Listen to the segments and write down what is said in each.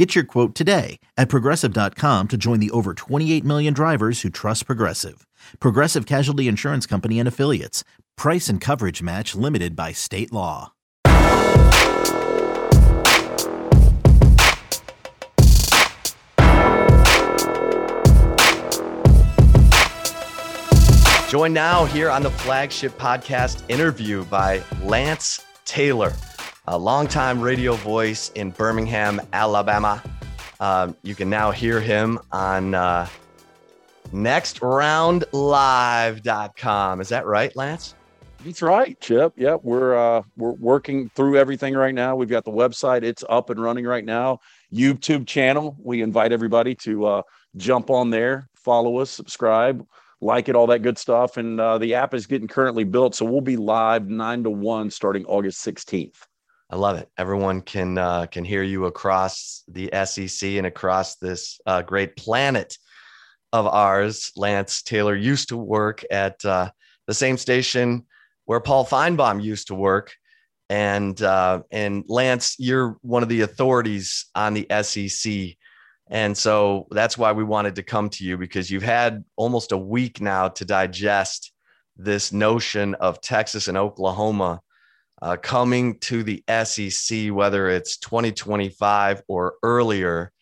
Get your quote today at progressive.com to join the over 28 million drivers who trust Progressive. Progressive Casualty Insurance Company and Affiliates. Price and coverage match limited by state law. Joined now here on the flagship podcast interview by Lance Taylor, a longtime radio voice in Birmingham, Alabama. Um, you can now hear him on uh, nextroundlive.com. Is that right, Lance? That's right, Chip. Yep, we're uh, we're working through everything right now. We've got the website; it's up and running right now. YouTube channel. We invite everybody to uh, jump on there, follow us, subscribe like it, all that good stuff. And uh, the app is getting currently built, so we'll be live nine to one starting August sixteenth. I love it. Everyone can uh, can hear you across the SEC and across this uh, great planet of ours. Lance Taylor used to work at uh, the same station where Paul Finebaum used to work, and uh, and Lance, you're one of the authorities on the SEC and so that's why we wanted to come to you because you've had almost a week now to digest this notion of Texas and Oklahoma uh, coming to the SEC, whether it's 2025 or earlier.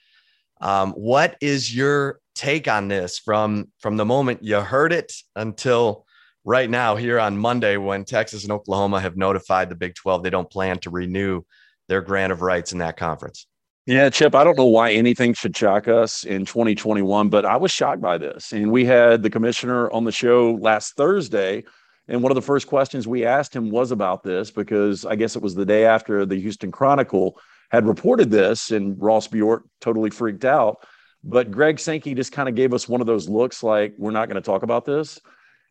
Um, what is your take on this from from the moment you heard it until right now here on Monday when Texas and Oklahoma have notified the Big 12 they don't plan to renew their grant of rights in that conference? Yeah, Chip, I don't know why anything should shock us in 2021, but I was shocked by this. And we had the commissioner on the show last Thursday. And one of the first questions we asked him was about this because I guess it was the day after the Houston Chronicle had reported this, and Ross Bjork totally freaked out. But Greg Sankey just kind of gave us one of those looks like, we're not going to talk about this.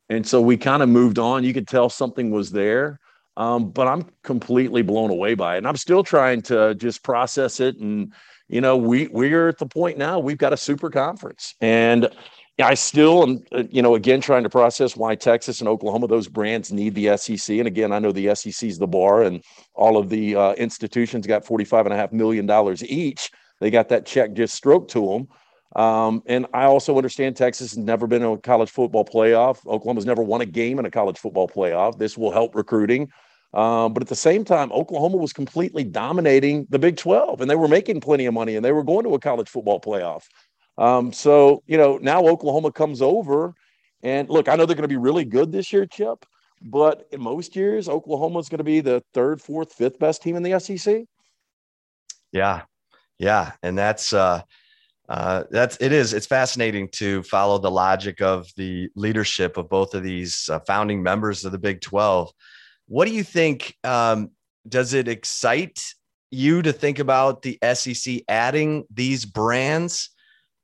And so we kind of moved on. You could tell something was there. Um, but I'm completely blown away by it. And I'm still trying to just process it. And, you know, we, we're at the point now, we've got a super conference. And I still am, uh, you know, again, trying to process why Texas and Oklahoma, those brands need the SEC. And again, I know the SEC is the bar and all of the uh, institutions got $45.5 million each. They got that check just stroked to them. Um, and I also understand Texas has never been in a college football playoff. Oklahoma's never won a game in a college football playoff. This will help recruiting. Um, but at the same time, Oklahoma was completely dominating the Big 12 and they were making plenty of money and they were going to a college football playoff. Um, so, you know, now Oklahoma comes over and look, I know they're going to be really good this year, Chip, but in most years, Oklahoma is going to be the third, fourth, fifth best team in the SEC. Yeah. Yeah. And that's, uh, uh, that's it is it's fascinating to follow the logic of the leadership of both of these uh, founding members of the big 12 what do you think? Um, does it excite you to think about the SEC adding these brands?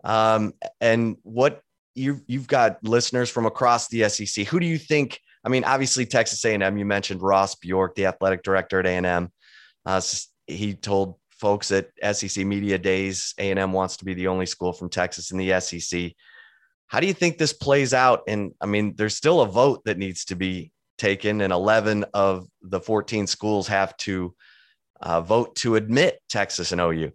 Um, and what you've you've got listeners from across the SEC. Who do you think? I mean, obviously Texas A&M. You mentioned Ross Bjork, the athletic director at A&M. Uh, he told folks at SEC Media Days A&M wants to be the only school from Texas in the SEC. How do you think this plays out? And I mean, there's still a vote that needs to be taken, and 11 of the 14 schools have to uh, vote to admit Texas and OU.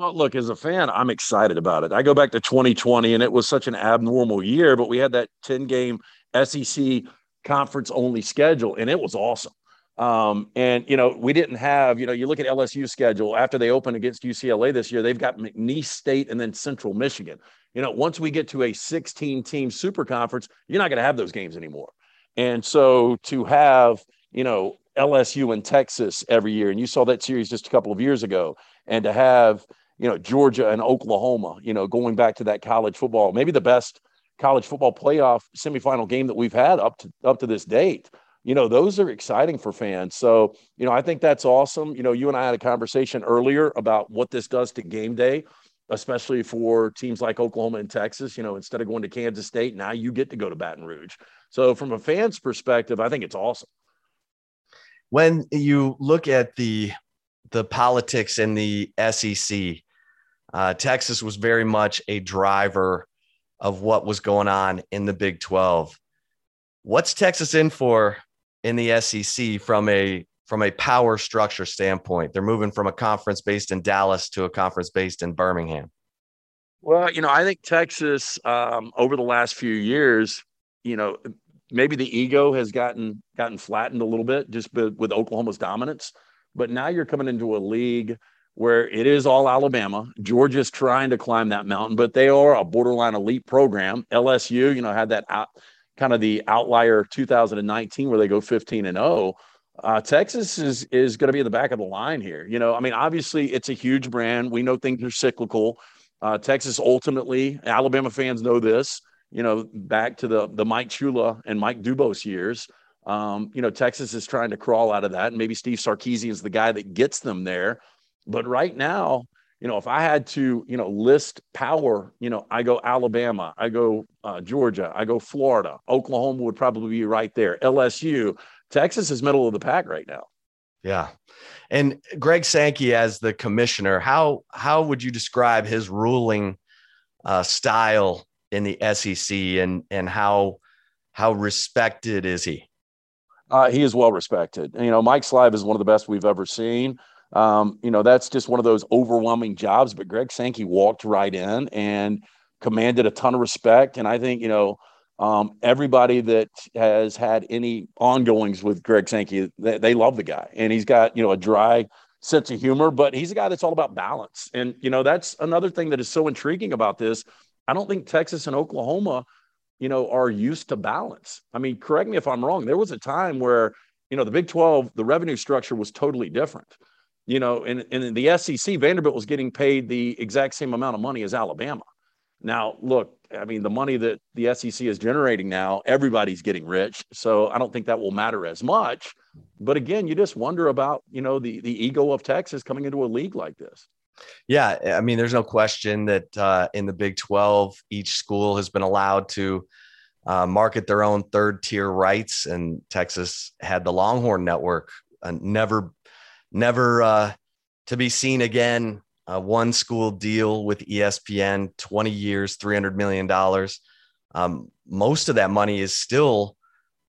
Well, look, as a fan, I'm excited about it. I go back to 2020, and it was such an abnormal year, but we had that 10 game SEC conference only schedule, and it was awesome. Um, and you know, we didn't have, you know, you look at LSU schedule after they open against UCLA this year, they've got McNeese State and then Central Michigan. You know, once we get to a 16 team super conference, you're not going to have those games anymore. And so to have, you know, LSU and Texas every year, and you saw that series just a couple of years ago, and to have, you know, Georgia and Oklahoma, you know, going back to that college football, maybe the best college football playoff semifinal game that we've had up to up to this date. You know, those are exciting for fans. So, you know, I think that's awesome. You know, you and I had a conversation earlier about what this does to game day. especially for teams like Oklahoma and Texas. You know, instead of going to Kansas State, now you get to go to Baton Rouge. So, from a fan's perspective, I think it's awesome. When you look at the the politics in the SEC, uh, Texas was very much a driver of what was going on in the Big 12. What's Texas in for in the SEC from a from a power structure standpoint? They're moving from a conference based in Dallas to a conference based in Birmingham. Well, you know, I think Texas um, over the last few years, you know, maybe the ego has gotten gotten flattened a little bit just with Oklahoma's dominance. But now you're coming into a league where it is all Alabama. Georgia's trying to climb that mountain, but they are a borderline elite program. LSU, you know, had that out, kind of the outlier 2019 where they go 15 and 0. Uh, Texas is is going to be in the back of the line here. You know, I mean, obviously it's a huge brand. We know things are cyclical. Uh, Texas ultimately, Alabama fans know this. You know, back to the the Mike Shula and Mike Dubose years. Um, you know, Texas is trying to crawl out of that, and maybe Steve Sarkisian is the guy that gets them there. But right now, you know, if I had to, you know, list power, you know, I go Alabama, I go uh, Georgia, I go Florida, Oklahoma would probably be right there. LSU, Texas is middle of the pack right now. Yeah. And Greg Sankey as the commissioner, how how would you describe his ruling uh, style in the SEC and and how how respected is he? Uh, he is well respected. You know, Mike Slive is one of the best we've ever seen. Um, you know, that's just one of those overwhelming jobs. But Greg Sankey walked right in and commanded a ton of respect. And I think, you know, um, everybody that has had any ongoings with Greg Sankey, they, they, love the guy. And he's got, you know, a dry sense of humor, but he's a guy that's all about balance. And, you know, that's another thing that is so intriguing about this. I don't think Texas and Oklahoma, you know, are used to balance. I mean, correct me if I'm wrong. There was a time where, you know, the Big 12, the revenue structure was totally different you know, in, in the SEC, Vanderbilt was getting paid the exact same amount of money as Alabama. Now, look, I mean, the money that the SEC is generating now, everybody's getting rich. So I don't think that will matter as much. But again, you just wonder about, you know, the, the ego of Texas coming into a league like this. Yeah. I mean, there's no question that uh, in the Big 12, each school has been allowed to uh, market their own third tier rights. And Texas had the Longhorn Network, uh, never never uh, to be seen again. Uh, one school deal with ESPN, 20 years, $300 million. Um, most of that money is still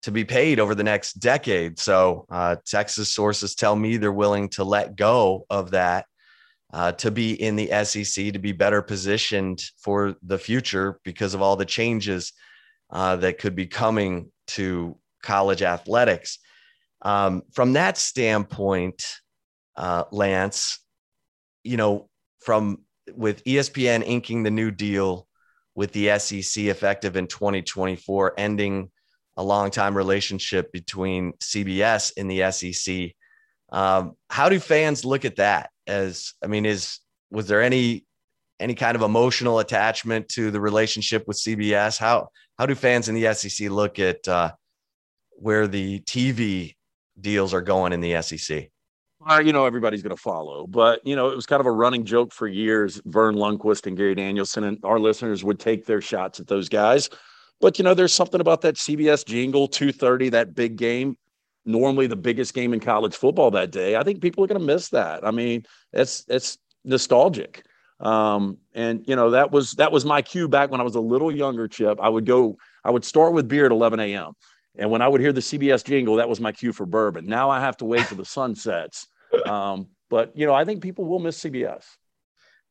to be paid over the next decade. So, uh, Texas sources tell me they're willing to let go of that uh, to be in the SEC, to be better positioned for the future because of all the changes uh, that could be coming to college athletics. Um, from that standpoint, uh, Lance, you know, from with ESPN inking the new deal with the SEC effective in 2024, ending a long time relationship between CBS and the SEC. Um, how do fans look at that? As I mean, is was there any any kind of emotional attachment to the relationship with CBS? How how do fans in the SEC look at uh, where the TV deals are going in the SEC? Uh, you know, everybody's going to follow. But, you know, it was kind of a running joke for years. Vern Lundquist and Gary Danielson and our listeners would take their shots at those guys. But, you know, there's something about that CBS jingle 230, that big game, normally the biggest game in college football that day. I think people are going to miss that. I mean, it's, it's nostalgic. Um, and you know, that was, that was my cue back when I was a little younger chip. I would go, I would start with beer at 11 a.m. And when I would hear the CBS jingle, that was my cue for bourbon. Now I have to wait till the sun sets um, but you know, I think people will miss CBS.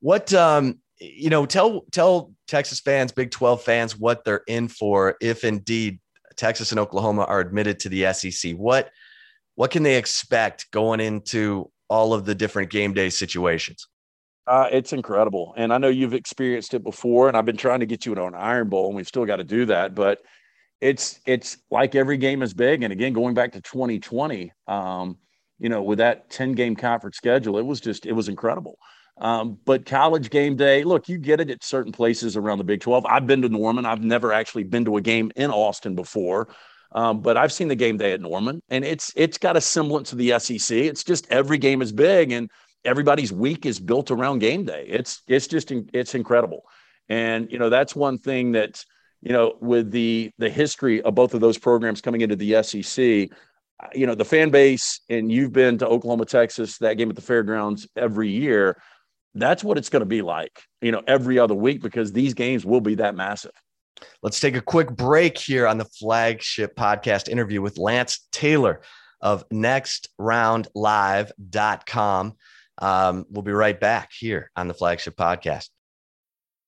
What um, you know, tell tell Texas fans, Big 12 fans, what they're in for if indeed Texas and Oklahoma are admitted to the SEC. What what can they expect going into all of the different game day situations? Uh, it's incredible, and I know you've experienced it before. And I've been trying to get you on Iron Bowl, and we've still got to do that. But it's it's like every game is big. And again, going back to 2020, um, you know, with that 10 game conference schedule, it was just, it was incredible. Um, but college game day, look, you get it at certain places around the Big 12. I've been to Norman. I've never actually been to a game in Austin before. Um, but I've seen the game day at Norman, and it's it's got a semblance of the SEC. It's just every game is big, and everybody's week is built around game day. It's it's just it's incredible, and you know that's one thing that you know with the the history of both of those programs coming into the SEC. You know the fan base, and you've been to Oklahoma, Texas, that game at the fairgrounds every year. That's what it's going to be like, you know, every other week because these games will be that massive. Let's take a quick break here on the flagship podcast interview with Lance Taylor of nextroundlive.com. Um, we'll be right back here on the flagship podcast.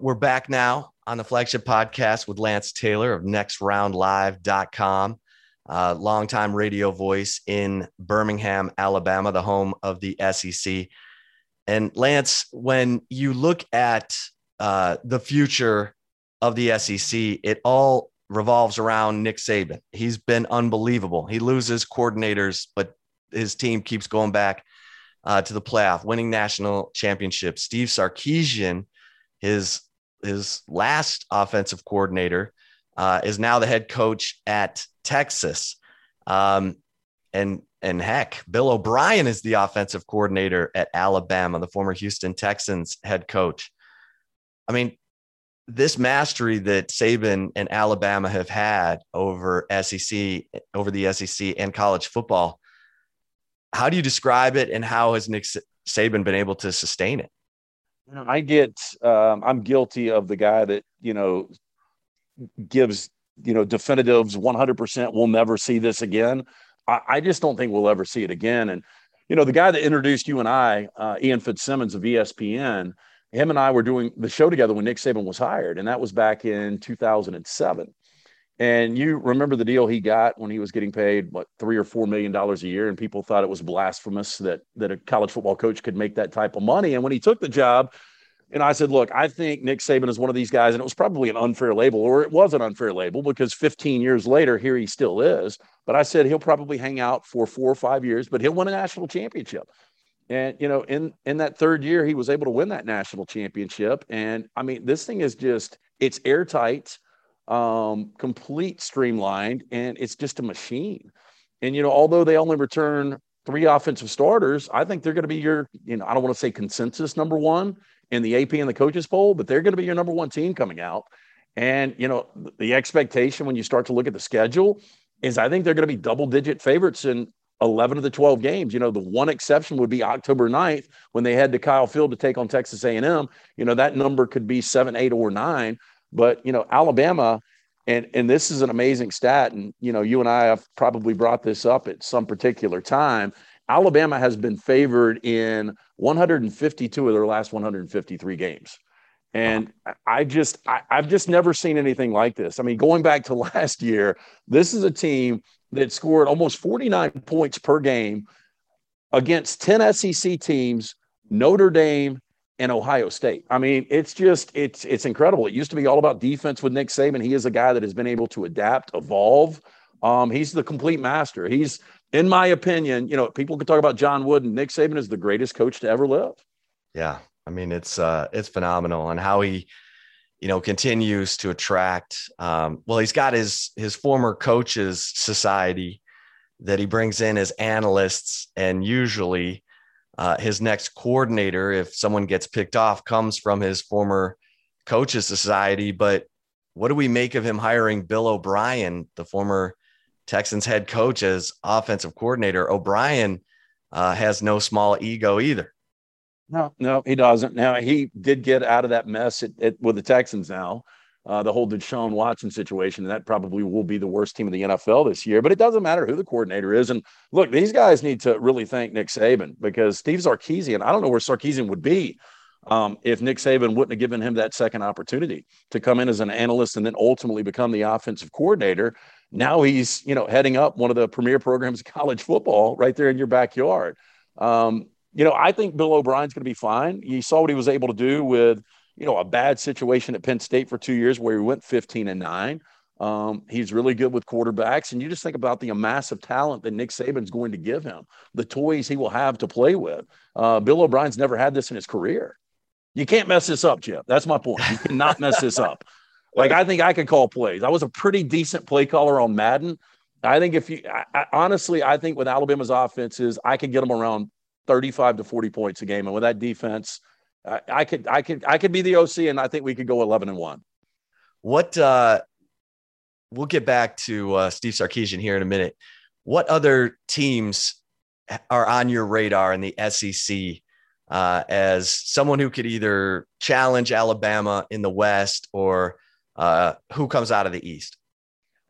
We're back now on the flagship podcast with Lance Taylor of nextroundlive.com, uh, longtime radio voice in Birmingham, Alabama, the home of the SEC. And Lance, when you look at uh, the future of the SEC, it all revolves around Nick Saban. He's been unbelievable. He loses coordinators, but his team keeps going back uh, to the playoff, winning national championships. Steve Sarkisian, his his last offensive coordinator, uh, is now the head coach at Texas. Um, and and heck, Bill O'Brien is the offensive coordinator at Alabama, the former Houston Texans head coach. I mean, this mastery that Saban and Alabama have had over SEC, over the SEC and college football, how do you describe it, and how has Nick Saban been able to sustain it? I get, um, I'm guilty of the guy that, you know, gives, you know, definitives 100% we'll never see this again. I, I, just don't think we'll ever see it again. And, you know, the guy that introduced you and I, uh, Ian Fitzsimmons of ESPN, him and I were doing the show together when Nick Saban was hired, and that was back in 2007. And you remember the deal he got when he was getting paid what three or four million dollars a year, and people thought it was blasphemous that that a college football coach could make that type of money. And when he took the job, and I said, look, I think Nick Saban is one of these guys, and it was probably an unfair label, or it was an unfair label because 15 years later, here he still is. But I said he'll probably hang out for four or five years, but he'll win a national championship. And you know, in in that third year, he was able to win that national championship. And I mean, this thing is just it's airtight um, complete streamlined, and it's just a machine. And you know, although they only return three offensive starters, I think they're going to be your, you know, I don't want to say consensus number one in the AP and the coaches poll, but they're going to be your number one team coming out. And you know, the expectation when you start to look at the schedule is I think they're going to be double digit favorites in 11 of the 12 games. You know, the one exception would be October 9th when they head to Kyle Field to take on Texas A&M. You know, that number could be seven, eight, or nine. But you know, Alabama, and and this is an amazing stat. And you know, you and I have probably brought this up at some particular time. Alabama has been favored in 152 of their last 153 games. And I just, I, have just never seen anything like this. I mean, going back to last year, this is a team that scored almost 49 points per game against 10 SEC teams, Notre Dame, and Ohio State. I mean, it's just it's it's incredible. It used to be all about defense with Nick Saban. He is a guy that has been able to adapt, evolve. Um, he's the complete master. He's, in my opinion, you know, people could talk about John Wooden. Nick Saban is the greatest coach to ever live. Yeah, I mean, it's uh, it's phenomenal, and how he, you know, continues to attract. Um, well, he's got his his former coaches society that he brings in as analysts, and usually uh, his next coordinator, if someone gets picked off, comes from his former coaches society. But what do we make of him hiring Bill O'Brien, the former Texans head coach, as offensive coordinator? O'Brien uh, has no small ego either. No, no, he doesn't. Now he did get out of that mess at, at, with the Texans now uh, the whole Deshaun Watson situation. And that probably will be the worst team in the NFL this year. But it doesn't matter who the coordinator is. And look, these guys need to really thank Nick Saban because Steve Sarkisian, I don't know where Sarkisian would be um, if Nick Saban wouldn't have given him that second opportunity to come in as an analyst and then ultimately become the offensive coordinator. Now he's, you know, heading up one of the premier programs of college football right there in your backyard. Um, you know, I think Bill O'Brien's going to be fine. You saw what he was able to do with, you know, a bad situation at Penn State for two years where he went 15 and nine. Um, he's really good with quarterbacks. And you just think about the massive talent that Nick Saban's going to give him, the toys he will have to play with. Uh, Bill O'Brien's never had this in his career. You can't mess this up, Chip. That's my point. You cannot mess this up. Like, I think I could call plays. I was a pretty decent play caller on Madden. I think if you, I, I, honestly, I think with Alabama's offenses, I could get them around 35 to 40 points a game. And with that defense, I, I could, I could, I could be the OC and I think we could go 11 and one. What, uh, we'll get back to uh, Steve Sarkisian here in a minute. What other teams are on your radar in the SEC uh, as someone who could either challenge Alabama in the West or uh, who comes out of the East?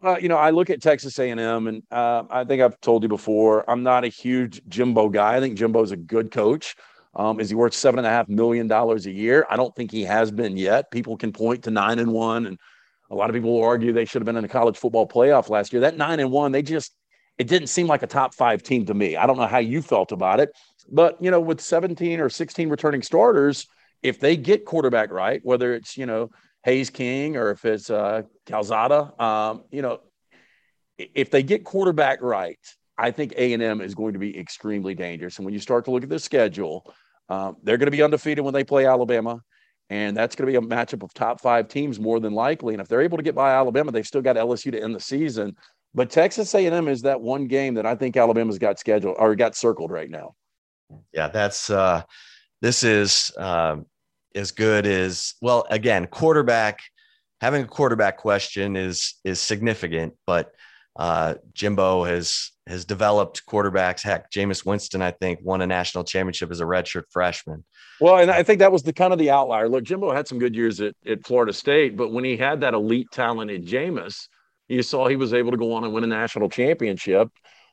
Uh, you know, I look at Texas A&M, and uh, I think I've told you before, I'm not a huge Jimbo guy. I think Jimbo's a good coach. Um, is he worth seven and a half million dollars a year? I don't think he has been yet. People can point to nine and one and a lot of people will argue they should have been in the college football playoff last year. That nine and one, they just it didn't seem like a top five team to me. I don't know how you felt about it, but you know, with 17 or 16 returning starters, if they get quarterback right, whether it's you know Haynes King or if it's uh, Calzada, um, you know, if they get quarterback right, I think A and M is going to be extremely dangerous. And when you start to look at the schedule, um, they're going to be undefeated when they play Alabama. And that's going to be a matchup of top five teams more than likely. And if they're able to get by Alabama, they've still got LSU to end the season. But Texas A&M is that one game that I think Alabama's got scheduled or got circled right now. Yeah, that's uh, this is uh, as good as well. Again, quarterback having a quarterback question is is significant, but uh, Jimbo has has developed quarterbacks. Heck, Jameis Winston, I think, won a national championship as a redshirt freshman. Well, and I think that was the kind of the outlier. Look, Jimbo had some good years at, at Florida State, but when he had that elite talent in Jameis, you saw he was able to go on and win a national championship.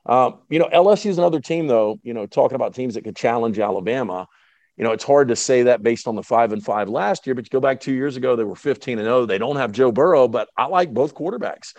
Um, you know, LSU is another team, though. You know, talking about teams that could challenge Alabama. You know, it's hard to say that based on the five and five last year, but you go back two years ago, they were 15 and 0. They don't have Joe Burrow, but I like both quarterbacks.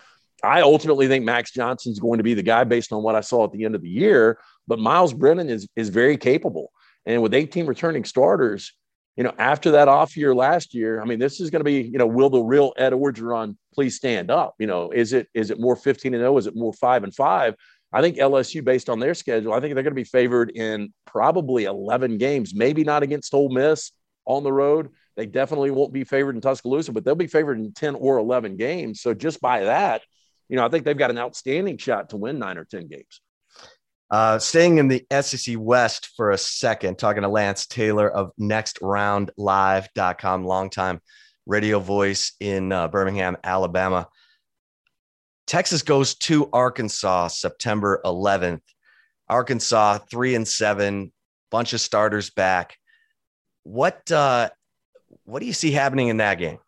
I ultimately think Max Johnson's going to be the guy based on what I saw at the end of the year. But Myles Brennan is is very capable, and with 18 returning starters, you know, after that off year last year, I mean, this is going to be, you know, will the real Ed Orgeron please stand up? You know, is it is it more 15 and 0? Is it more five and five? I think LSU, based on their schedule, I think they're going to be favored in probably 11 games, maybe not against Ole Miss on the road. They definitely won't be favored in Tuscaloosa, but they'll be favored in 10 or 11 games. So just by that, you know, I think they've got an outstanding shot to win nine or 10 games. Uh, staying in the SEC West for a second, talking to Lance Taylor of nextroundlive.com, longtime radio voice in uh, Birmingham, Alabama. Texas goes to Arkansas September 11th. Arkansas three and seven, bunch of starters back. What uh, what do you see happening in that game?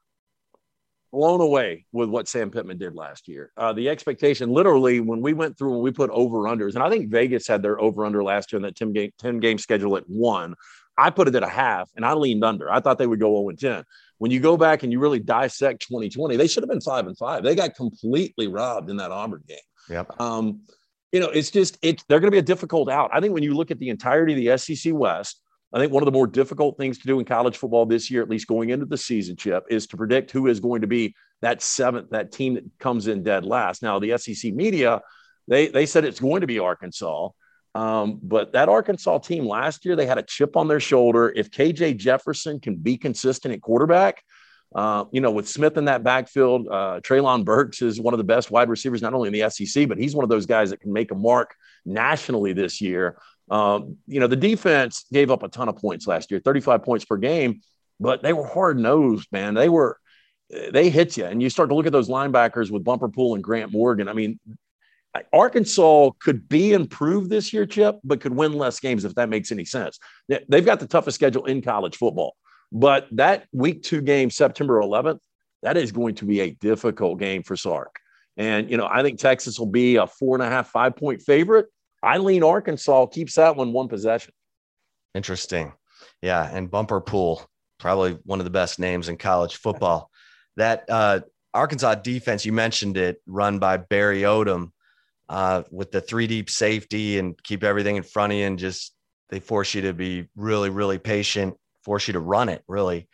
Blown away with what Sam Pittman did last year. Uh, the expectation, literally, when we went through and we put over unders, and I think Vegas had their over under last year in that 10 game, 10 game schedule at one. I put it at a half and I leaned under. I thought they would go 0 and 10. When you go back and you really dissect 2020, they should have been five and five. They got completely robbed in that Auburn game. Yep. Um, you know, it's just it's they're going to be a difficult out. I think when you look at the entirety of the SEC West, I think one of the more difficult things to do in college football this year, at least going into the season, Chip, is to predict who is going to be that seventh, that team that comes in dead last. Now, the SEC media, they they said it's going to be Arkansas. Um, but that Arkansas team last year, they had a chip on their shoulder. If KJ Jefferson can be consistent at quarterback, uh, you know, with Smith in that backfield, uh, Treylon Burks is one of the best wide receivers, not only in the SEC, but he's one of those guys that can make a mark nationally this year. Um, you know, the defense gave up a ton of points last year, 35 points per game, but they were hard nosed, man. They were, they hit you. And you start to look at those linebackers with Bumper Pool and Grant Morgan. I mean, Arkansas could be improved this year, Chip, but could win less games if that makes any sense. They've got the toughest schedule in college football. But that week two game, September 11th, that is going to be a difficult game for Sark. And, you know, I think Texas will be a four and a half, five point favorite. I lean Arkansas keeps that one one possession. Interesting. Yeah. And Bumper Pool, probably one of the best names in college football. That uh, Arkansas defense, you mentioned it, run by Barry Odom uh, with the three deep safety and keep everything in front of you and just they force you to be really, really patient, force you to run it really.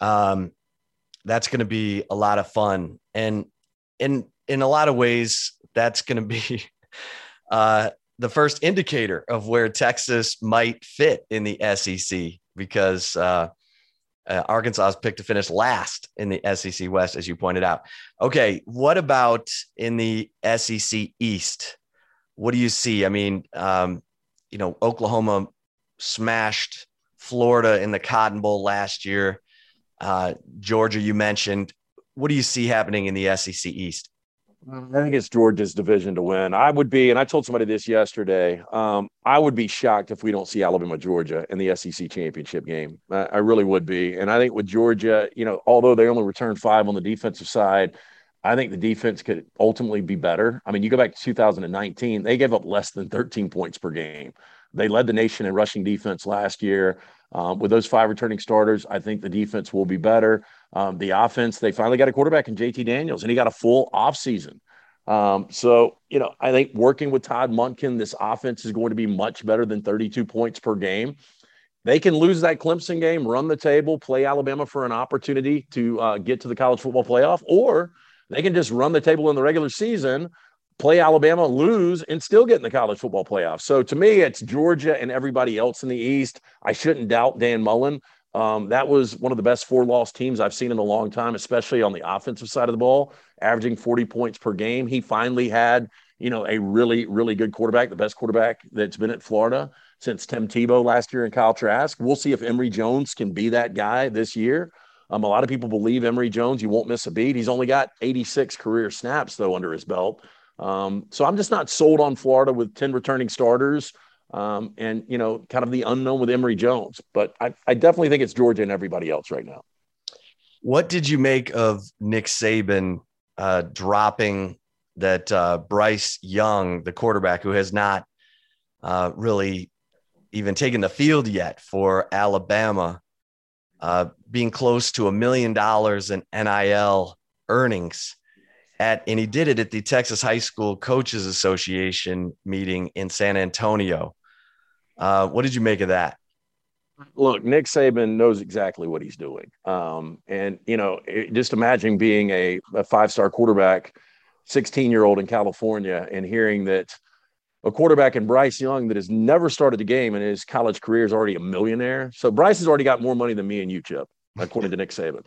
Um, that's going to be a lot of fun. And in, in a lot of ways, that's going to be uh, the first indicator of where Texas might fit in the SEC because uh, uh, Arkansas is picked to finish last in the SEC West, as you pointed out. Okay, what about in the SEC East? What do you see? I mean, um, you know, Oklahoma smashed Florida in the Cotton Bowl last year. Uh, Georgia, you mentioned. What do you see happening in the SEC East? I think it's Georgia's division to win. I would be, and I told somebody this yesterday. Um, I would be shocked if we don't see Alabama Georgia in the SEC championship game. I, I, really would be. And I think with Georgia, you know, although they only returned five on the defensive side, I think the defense could ultimately be better. I mean, you go back to 2019, they gave up less than 13 points per game. They led the nation in rushing defense last year. Um, with those five returning starters, I think the defense will be better. Um, the offense, they finally got a quarterback in JT Daniels, and he got a full offseason. Um, so, you know, I think working with Todd Monken, this offense is going to be much better than 32 points per game. They can lose that Clemson game, run the table, play Alabama for an opportunity to uh, get to the college football playoff, or they can just run the table in the regular season, play Alabama, lose, and still get in the college football playoff. So to me, it's Georgia and everybody else in the East. I shouldn't doubt Dan Mullen. Um, that was one of the best four loss teams I've seen in a long time, especially on the offensive side of the ball, averaging 40 points per game. He finally had, you know, a really, really good quarterback, the best quarterback that's been at Florida since Tim Tebow last year and Kyle Trask. We'll see if Emory Jones can be that guy this year. Um, a lot of people believe Emory Jones, you won't miss a beat. He's only got 86 career snaps, though, under his belt. Um, so I'm just not sold on Florida with 10 returning starters um, and you know, kind of the unknown with Emory Jones. But I, I definitely think it's Georgia and everybody else right now. What did you make of Nick Saban uh, dropping that uh, Bryce Young, the quarterback who has not uh, really even taken the field yet for Alabama, uh, being close to a million dollars in NIL earnings? At, and he did it at the Texas High School Coaches Association meeting in San Antonio. Uh, what did you make of that? Look, Nick Saban knows exactly what he's doing. Um, and, you know, it, just imagine being a, a five star quarterback, 16 year old in California, and hearing that a quarterback in Bryce Young that has never started a game in his college career is already a millionaire. So Bryce has already got more money than me and you, Chip, according to Nick Saban.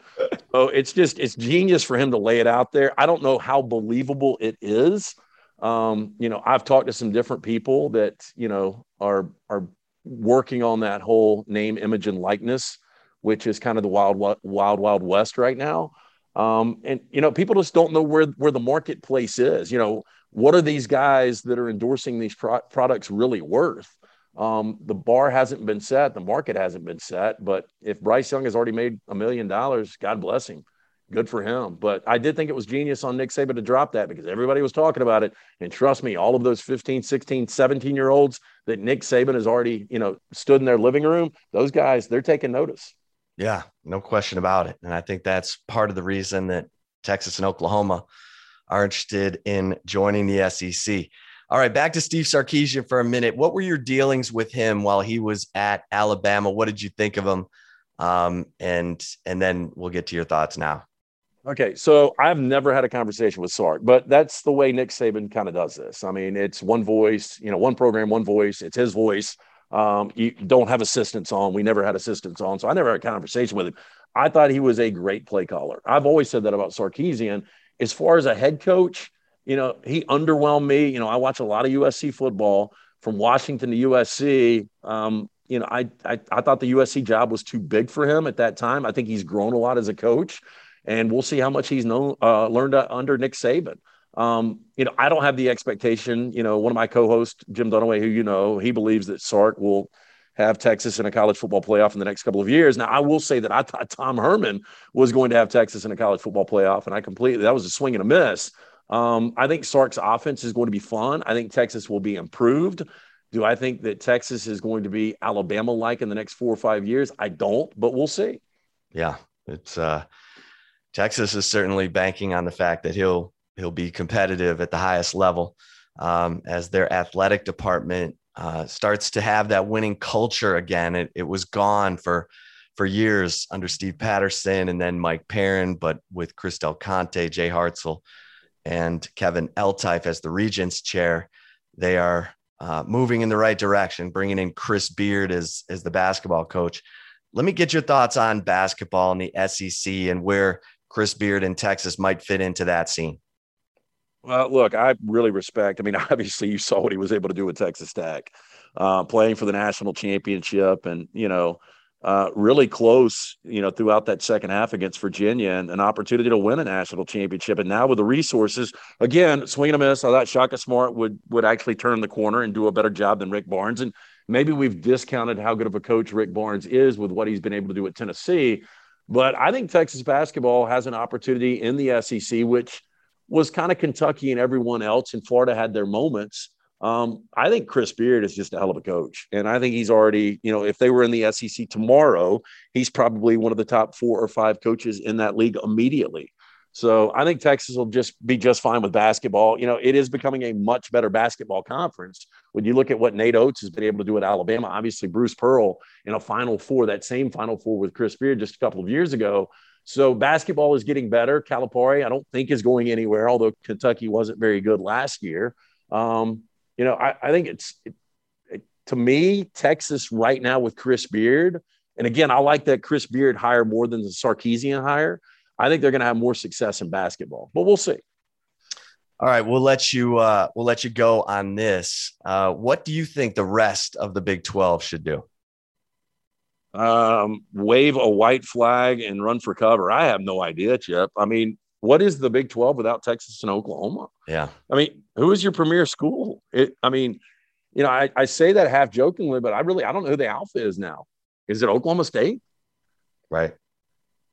So it's just, it's genius for him to lay it out there. I don't know how believable it is. Um, you know, I've talked to some different people that, you know, are are working on that whole name, image, and likeness, which is kind of the wild, wild, wild west right now. Um, and you know, people just don't know where where the marketplace is. You know, what are these guys that are endorsing these pro- products really worth? Um, the bar hasn't been set, the market hasn't been set. But if Bryce Young has already made a million dollars, God bless him good for him. But I did think it was genius on Nick Saban to drop that because everybody was talking about it. And trust me, all of those 15, 16, 17 year olds that Nick Saban has already, you know, stood in their living room, those guys, they're taking notice. Yeah, no question about it. And I think that's part of the reason that Texas and Oklahoma are interested in joining the SEC. All right, back to Steve Sarkisian for a minute. What were your dealings with him while he was at Alabama? What did you think of him? Um, and and then we'll get to your thoughts now. Okay, so I've never had a conversation with Sark, but that's the way Nick Saban kind of does this. I mean, it's one voice, you know, one program, one voice. It's his voice. Um, you don't have assistants on. We never had assistants on, so I never had a conversation with him. I thought he was a great play caller. I've always said that about Sarkisian. As far as a head coach, you know, he underwhelmed me. You know, I watch a lot of USC football from Washington to USC. Um, you know, I, I I thought the USC job was too big for him at that time. I think he's grown a lot as a coach and we'll see how much he's known uh, learned under Nick Saban. Um, you know, I don't have the expectation. You know, one of my co-hosts, Jim Dunaway, who you know, he believes that Sark will have Texas in a college football playoff in the next couple of years. Now, I will say that I thought Tom Herman was going to have Texas in a college football playoff, and I completely that was a swing and a miss. Um, I think Sark's offense is going to be fun. I think Texas will be improved. Do I think that Texas is going to be Alabama like in the next four or five years? I don't, but we'll see. Yeah, it's uh Texas is certainly banking on the fact that he'll he'll be competitive at the highest level, um, as their athletic department uh, starts to have that winning culture again. It, it was gone for for years under Steve Patterson and then Mike Perrin, but with Chris Del Conte, Jay Hartzell, and Kevin Eltife as the Regents chair, they are uh, moving in the right direction, bringing in Chris Beard as, as the basketball coach. Let me get your thoughts on basketball in the SEC and where Chris Beard in Texas might fit into that scene. Well, look, I really respect. I mean, obviously, you saw what he was able to do with Texas Tech, uh, playing for the national championship, and you know, uh, really close, you know, throughout that second half against Virginia and an opportunity to win a national championship. And now with the resources, again, swing and a miss. I thought Shaka Smart would would actually turn the corner and do a better job than Rick Barnes. And maybe we've discounted how good of a coach Rick Barnes is with what he's been able to do at Tennessee. But I think Texas basketball has an opportunity in the SEC, which was kind of Kentucky and everyone else, and Florida had their moments um, I think Chris Beard is just a hell of a coach. And I think he's already, you know, if they were in the SEC tomorrow, he's probably one of the top four or five coaches in that league immediately. So I think Texas will just be just fine with basketball. You know, it is becoming a much better basketball conference. When you look at what Nate Oats has been able to do at Alabama, obviously Bruce Pearl in a Final Four, that same Final Four with Chris Beard just a couple of years ago. So basketball is getting better. Calipari, I don't think is going anywhere, although Kentucky wasn't very good last year. Um, you know, I, I think it's it, it, to me, Texas right now with Chris Beard. And again, I like that Chris Beard hire more than the Sarkisian hire. I think they're going to have more success in basketball, but we'll see. All right, we'll let you uh, we'll let you go on this. Uh, what do you think the rest of the Big Twelve should do? Um, wave a white flag and run for cover. I have no idea, Chip. I mean, what is the Big 12 without Texas and Oklahoma? Yeah. I mean, who is your premier school? It, I mean, you know, I, I say that half jokingly, but I really I don't know who the alpha is now. Is it Oklahoma State? Right.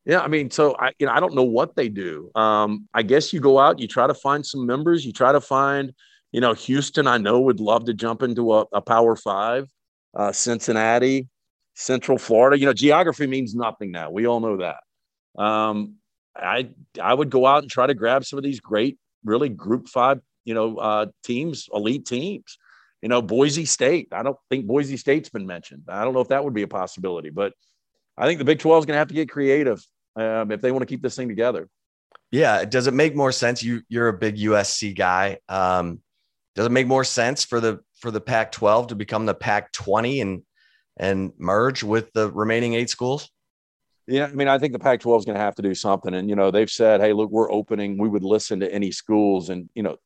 Yeah, I mean, so I you know I don't know what they do. Um, I guess you go out, you try to find some members, you try to find, you know, Houston. I know would love to jump into a, a Power Five, uh, Cincinnati, Central Florida. You know, geography means nothing now. We all know that. Um, I I would go out and try to grab some of these great, really Group Five, you know, uh, teams, elite teams. You know, Boise State. I don't think Boise State's been mentioned. I don't know if that would be a possibility, but I think the Big Twelve is going to have to get creative um, if they want to keep this thing together. Yeah, does it make more sense? You you're a big USC guy. Um, does it make more sense for the for the Pac-12 to become the Pac-20 and and merge with the remaining eight schools? Yeah, I mean, I think the Pac 12 is going to have to do something. And, you know, they've said, hey, look, we're opening, we would listen to any schools. And, you know,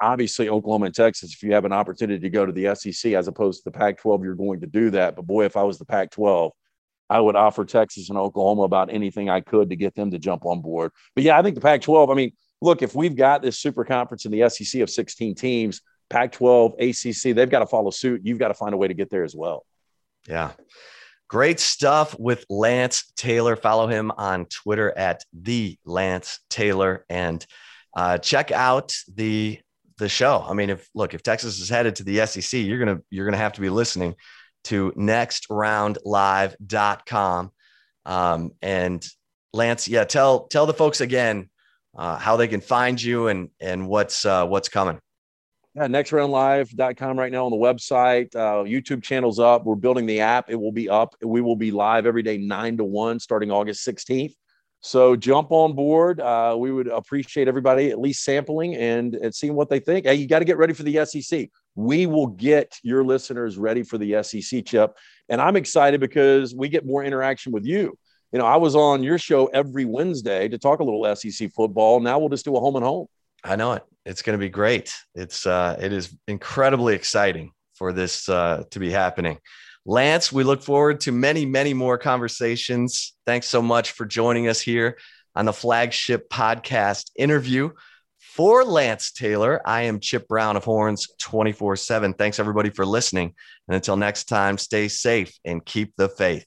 obviously, Oklahoma and Texas, if you have an opportunity to go to the SEC as opposed to the Pac 12, you're going to do that. But boy, if I was the Pac 12, I would offer Texas and Oklahoma about anything I could to get them to jump on board. But yeah, I think the Pac 12, I mean, look, if we've got this super conference in the SEC of 16 teams, Pac 12, ACC, they've got to follow suit. You've got to find a way to get there as well. Yeah. Great stuff with Lance Taylor. Follow him on Twitter at the Lance Taylor and uh, check out the the show. I mean, if look, if Texas is headed to the SEC, you're gonna you're gonna have to be listening to nextroundlive.com. Um, and Lance, yeah, tell tell the folks again uh, how they can find you and and what's uh, what's coming. Yeah, nextroundlive.com right now on the website. Uh, YouTube channel's up. We're building the app. It will be up. We will be live every day, nine to one, starting August 16th. So jump on board. Uh, we would appreciate everybody at least sampling and, and seeing what they think. Hey, you got to get ready for the SEC. We will get your listeners ready for the SEC, Chip. And I'm excited because we get more interaction with you. You know, I was on your show every Wednesday to talk a little SEC football. Now we'll just do a home and home. I know it. It's going to be great. It's uh, it is incredibly exciting for this uh, to be happening. Lance, we look forward to many, many more conversations. Thanks so much for joining us here on the flagship podcast interview for Lance Taylor. I am Chip Brown of Horns 24 7. Thanks everybody for listening. And until next time, stay safe and keep the faith.